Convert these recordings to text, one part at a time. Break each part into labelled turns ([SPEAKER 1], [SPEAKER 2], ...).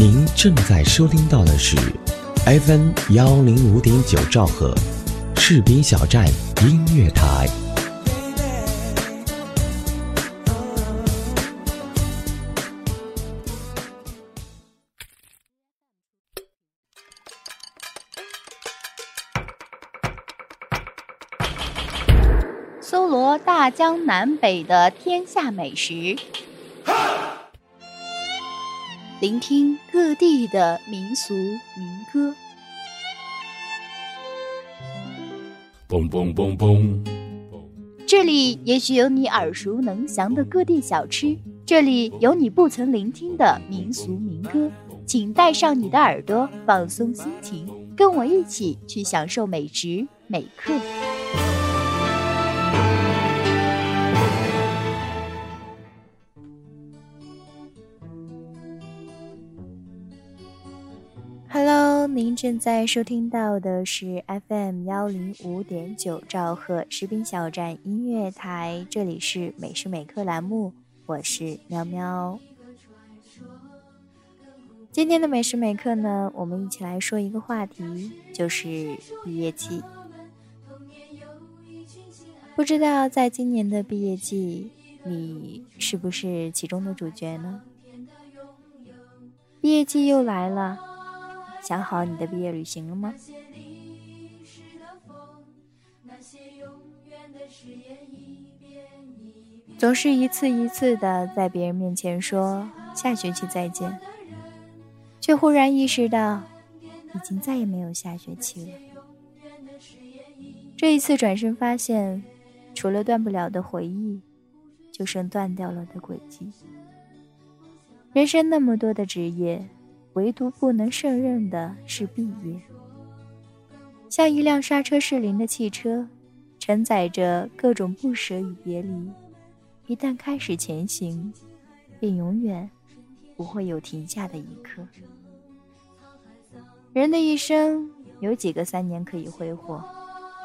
[SPEAKER 1] 您正在收听到的是 FM 幺零五点九兆赫，士兵小站音乐台。
[SPEAKER 2] 搜罗大江南北的天下美食，聆听各地的民俗民歌。
[SPEAKER 3] 嘣嘣嘣嘣！
[SPEAKER 2] 这里也许有你耳熟能详的各地小吃，这里有你不曾聆听的民俗民歌。请带上你的耳朵，放松心情，跟我一起去享受美食美刻。正在收听到的是 FM 幺零五点九兆赫士兵小站音乐台，这里是每时每刻栏目，我是喵喵。今天的每时每刻呢，我们一起来说一个话题，就是毕业季。不知道在今年的毕业季，你是不是其中的主角呢？毕业季又来了，想好你的毕业旅行了吗？总是一次一次的在别人面前说下学期再见。却忽然意识到，已经再也没有下学期了。这一次转身发现，除了断不了的回忆，就剩断掉了的轨迹。人生那么多的职业，唯独不能胜任的是毕业。像一辆刹车失灵的汽车，承载着各种不舍与别离。一旦开始前行，便永远不会有停下的一刻。人的一生有几个三年可以挥霍，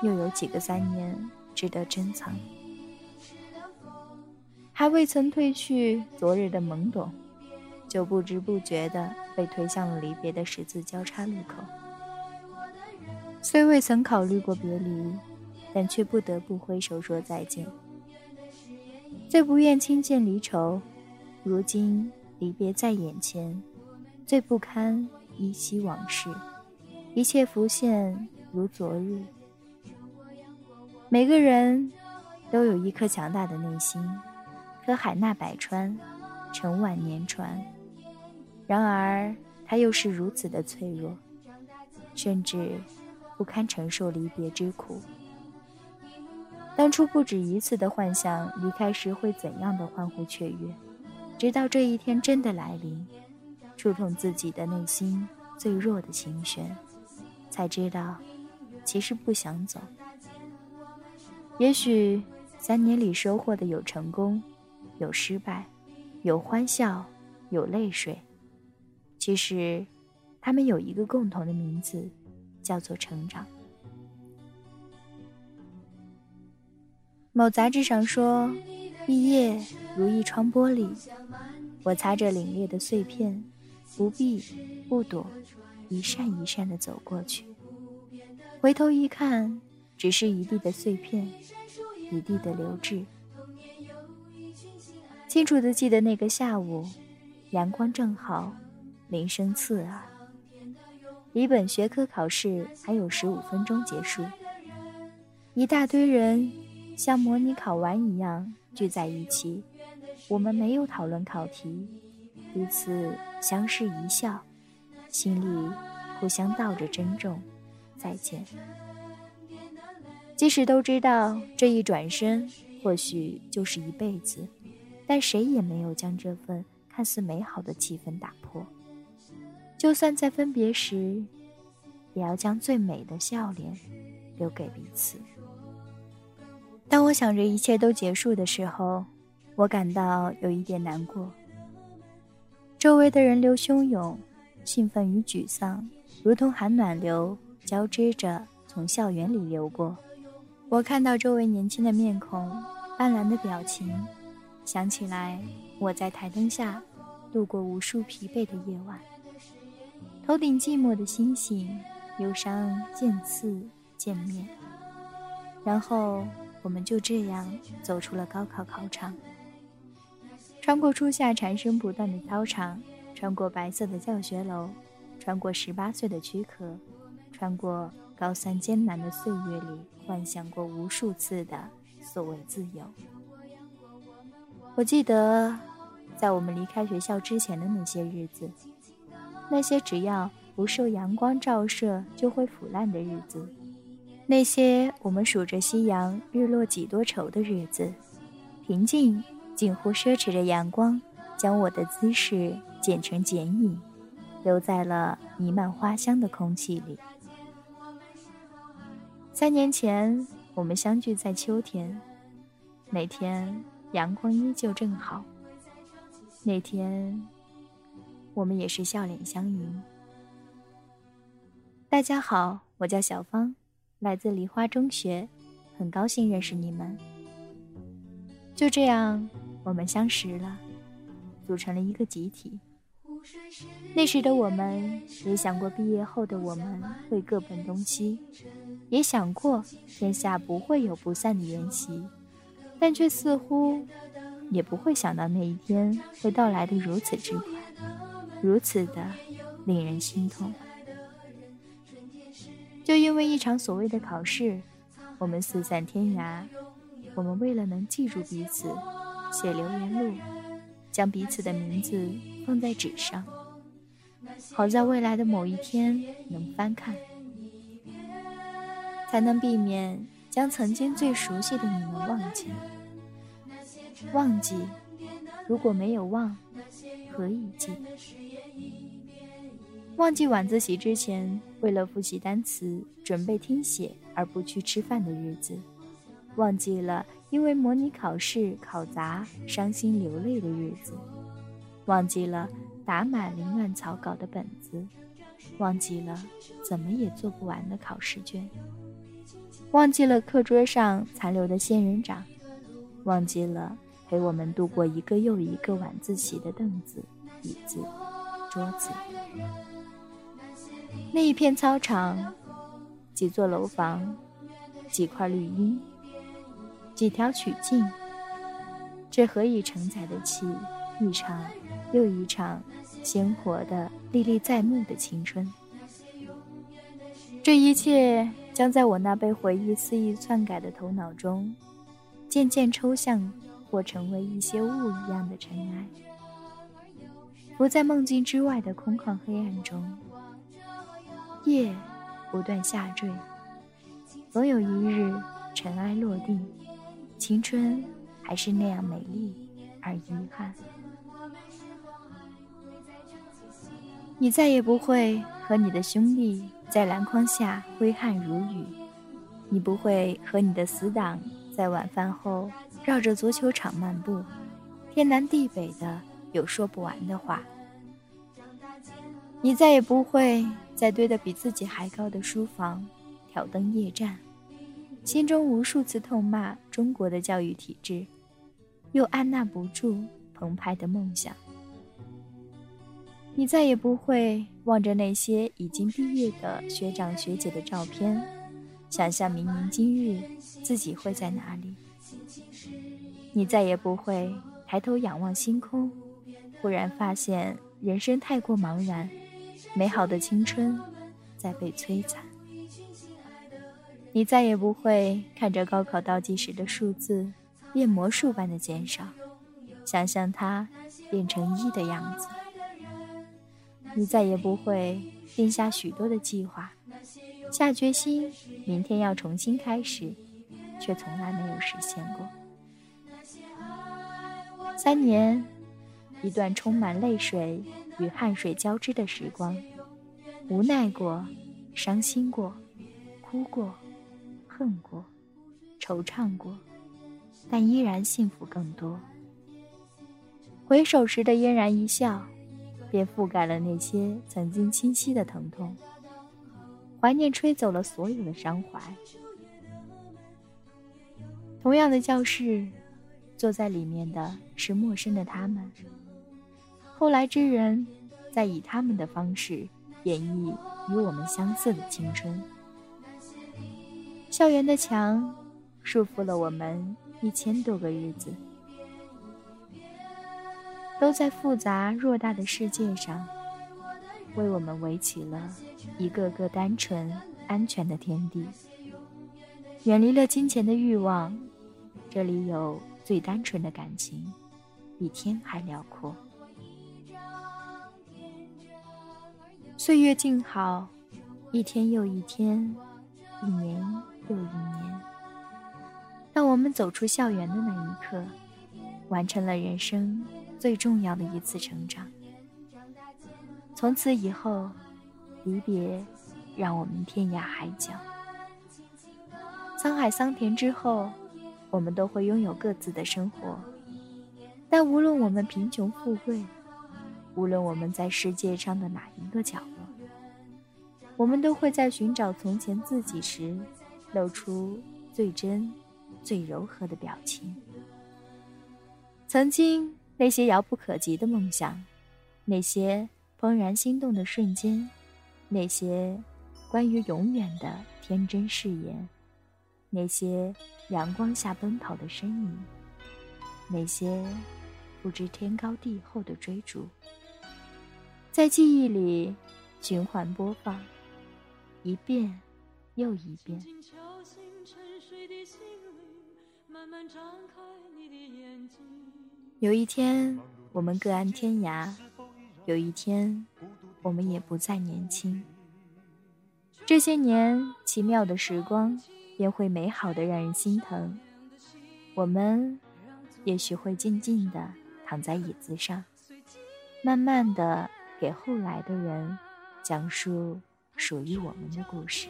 [SPEAKER 2] 又有几个三年值得珍藏？还未曾褪去昨日的懵懂，就不知不觉地被推向了离别的十字交叉路口。虽未曾考虑过别离，但却不得不挥手说再见。最不愿亲见离愁，如今离别在眼前，最不堪。依稀往事，一切浮现如昨日。每个人都有一颗强大的内心，可海纳百川，成万年船。然而，它又是如此的脆弱，甚至不堪承受离别之苦。当初不止一次的幻想离开时会怎样的欢呼雀跃，直到这一天真的来临。触痛自己的内心最弱的心弦，才知道，其实不想走。也许三年里收获的有成功，有失败，有欢笑，有泪水。其实，他们有一个共同的名字，叫做成长。某杂志上说，毕业如一窗玻璃，我擦着凛冽的碎片。不避不躲，一扇一扇的走过去。回头一看，只是一地的碎片，一地的流质。清楚的记得那个下午，阳光正好，铃声刺耳。离本学科考试还有十五分钟结束，一大堆人像模拟考完一样聚在一起。我们没有讨论考题。彼此相视一笑，心里互相道着珍重，再见。即使都知道这一转身或许就是一辈子，但谁也没有将这份看似美好的气氛打破。就算在分别时，也要将最美的笑脸留给彼此。当我想着一切都结束的时候，我感到有一点难过。周围的人流汹涌，兴奋与沮丧如同寒暖流交织着从校园里流过。我看到周围年轻的面孔、斑斓的表情，想起来我在台灯下度过无数疲惫的夜晚。头顶寂寞的星星，忧伤渐次见面。然后我们就这样走出了高考考场，穿过初夏蝉声不断的操场，穿过白色的教学楼，穿过十八岁的躯壳，穿过高三艰难的岁月里幻想过无数次的所谓自由。我记得，在我们离开学校之前的那些日子，那些只要不受阳光照射就会腐烂的日子。那些我们数着夕阳日落几多愁的日子，平静近乎奢侈着阳光，将我的姿势剪成剪影，留在了弥漫花香的空气里。三年前，我们相聚在秋天，那天阳光依旧正好。那天，我们也是笑脸相迎。大家好，我叫小芳。来自梨花中学，很高兴认识你们。就这样，我们相识了，组成了一个集体。那时的我们也想过，毕业后的我们会各奔东西，也想过天下不会有不散的筵席，但却似乎也不会想到那一天会到来的如此之快，如此的令人心痛。就因为一场所谓的考试，我们四散天涯。我们为了能记住彼此，写留言录，将彼此的名字放在纸上，好在未来的某一天能翻看，才能避免将曾经最熟悉的你们忘记。忘记，如果没有忘，何以记？忘记晚自习之前为了复习单词、准备听写而不去吃饭的日子，忘记了因为模拟考试考砸伤心流泪的日子，忘记了打满凌乱草稿的本子，忘记了怎么也做不完的考试卷，忘记了课桌上残留的仙人掌，忘记了陪我们度过一个又一个晚自习的凳子、椅子、桌子。那一片操场，几座楼房，几块绿荫，几条曲径，这何以承载得起一场又一场鲜活的、历历在目的青春？这一切将在我那被回忆肆意篡改的头脑中，渐渐抽象，或成为一些雾一样的尘埃，浮在梦境之外的空旷黑暗中。夜不断下坠，总有一日尘埃落定，青春还是那样美丽而遗憾。你再也不会和你的兄弟在篮筐下挥汗如雨，你不会和你的死党在晚饭后绕着足球场漫步，天南地北的有说不完的话。你再也不会。在堆得比自己还高的书房挑灯夜战，心中无数次痛骂中国的教育体制，又按捺不住澎湃的梦想。你再也不会望着那些已经毕业的学长学姐的照片，想象明年今日自己会在哪里。你再也不会抬头仰望星空，忽然发现人生太过茫然。美好的青春在被摧残，你再也不会看着高考倒计时的数字变魔术般的减少，想象它变成一的样子。你再也不会定下许多的计划，下决心明天要重新开始，却从来没有实现过。三年，一段充满泪水。与汗水交织的时光，无奈过，伤心过，哭过，恨过，惆怅过，但依然幸福更多。回首时的嫣然一笑，便覆盖了那些曾经清晰的疼痛。怀念吹走了所有的伤怀。同样的教室，坐在里面的是陌生的他们。后来之人，在以他们的方式演绎与我们相似的青春。校园的墙束缚了我们一千多个日子，都在复杂偌大的世界上，为我们围起了一个个单纯安全的天地。远离了金钱的欲望，这里有最单纯的感情，比天还辽阔。岁月静好，一天又一天，一年又一年。当我们走出校园的那一刻，完成了人生最重要的一次成长。从此以后，离别让我们天涯海角。沧海桑田之后，我们都会拥有各自的生活。但无论我们贫穷富贵，无论我们在世界上的哪一个角落，我们都会在寻找从前自己时，露出最真、最柔和的表情。曾经那些遥不可及的梦想，那些怦然心动的瞬间，那些关于永远的天真誓言。那些阳光下奔跑的身影，那些不知天高地厚的追逐，在记忆里循环播放，一遍又一遍。有一天，我们各安天涯；有一天，我们也不再年轻。这些年，奇妙的时光。便会美好的让人心疼。我们也许会静静的躺在椅子上，慢慢的给后来的人讲述属于我们的故事。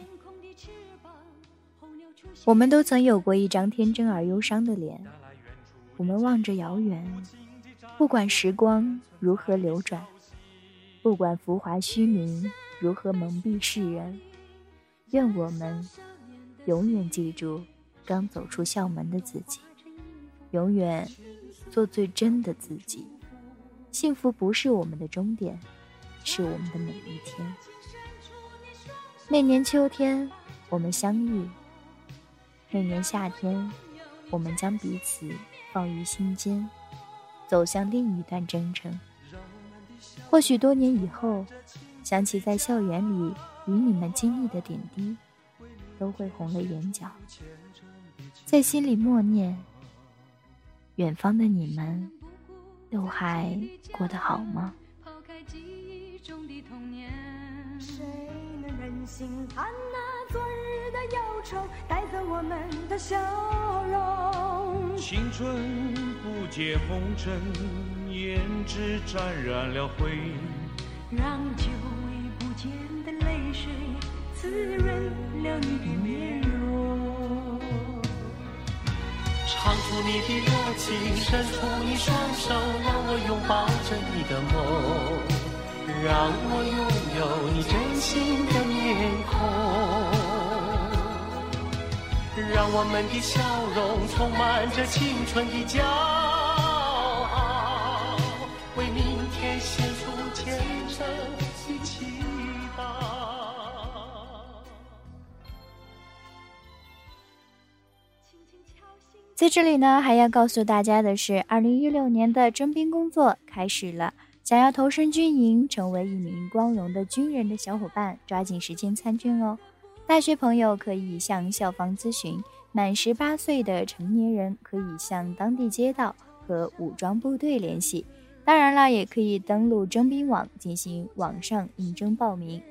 [SPEAKER 2] 我们都曾有过一张天真而忧伤的脸，我们望着遥远，不管时光如何流转，不管浮华虚名如何蒙蔽世人，愿我们。永远记住刚走出校门的自己，永远做最真的自己。幸福不是我们的终点，是我们的每一天。那年秋天，我们相遇；那年夏天，我们将彼此放于心间，走向另一段征程。或许多年以后，想起在校园里与你们经历的点滴。都会红了眼角，在心里默念：远方的你们，都还过得好吗？心看那昨日的忧愁带走我们的笑容？青春不解红尘，胭脂沾染了灰，让久违不见的泪水。滋润了你的面容，唱出你的热情，伸出你双手，让我拥抱着你的梦，让我拥有你真心的面孔，让我们的笑容充满着青春的骄傲，为明天献出虔诚。在这里呢，还要告诉大家的是，二零一六年的征兵工作开始了。想要投身军营，成为一名光荣的军人的小伙伴，抓紧时间参军哦。大学朋友可以向校方咨询，满十八岁的成年人可以向当地街道和武装部队联系。当然了，也可以登录征兵网进行网上应征报名。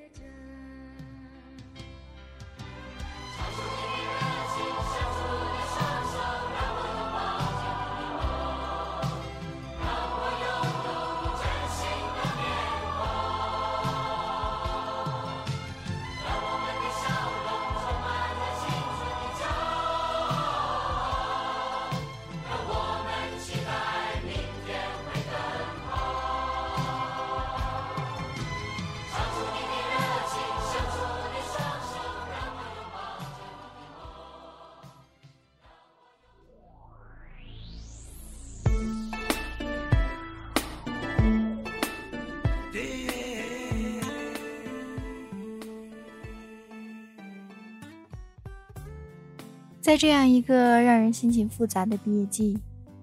[SPEAKER 2] 在这样一个让人心情复杂的毕业季，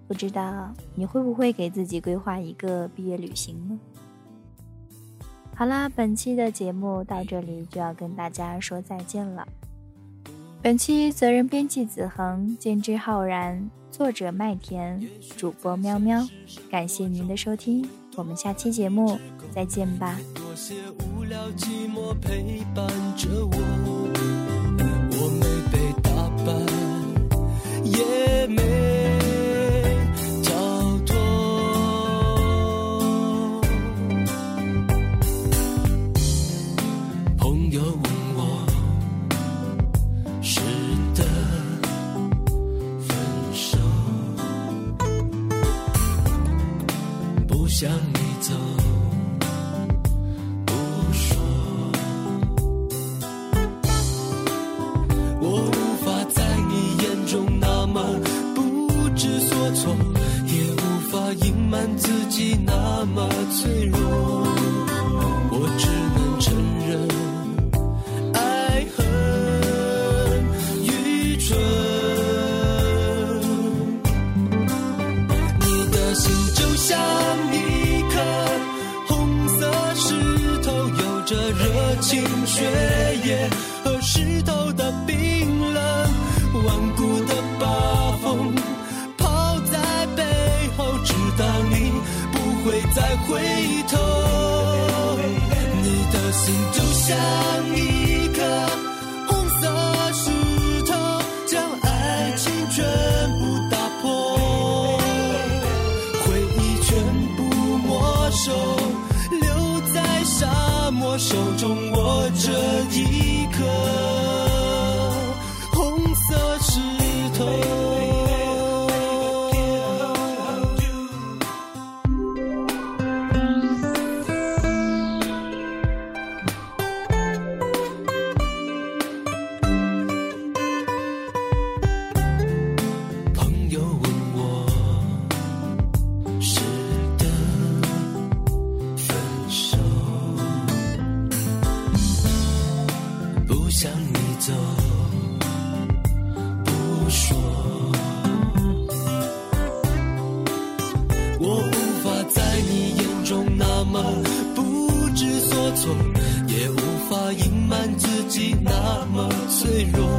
[SPEAKER 2] 不知道你会不会给自己规划一个毕业旅行呢？好啦，本期的节目到这里就要跟大家说再见了。本期责任编辑子恒，监制浩然，作者麦田，主播喵喵，感谢您的收听，我们下期节目再见吧。
[SPEAKER 4] 多谢无聊寂寞陪伴着我。也没手中握着向你走。不说。我无法在你眼中那么不知所措也无法隐瞒自己那么脆弱。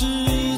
[SPEAKER 4] 是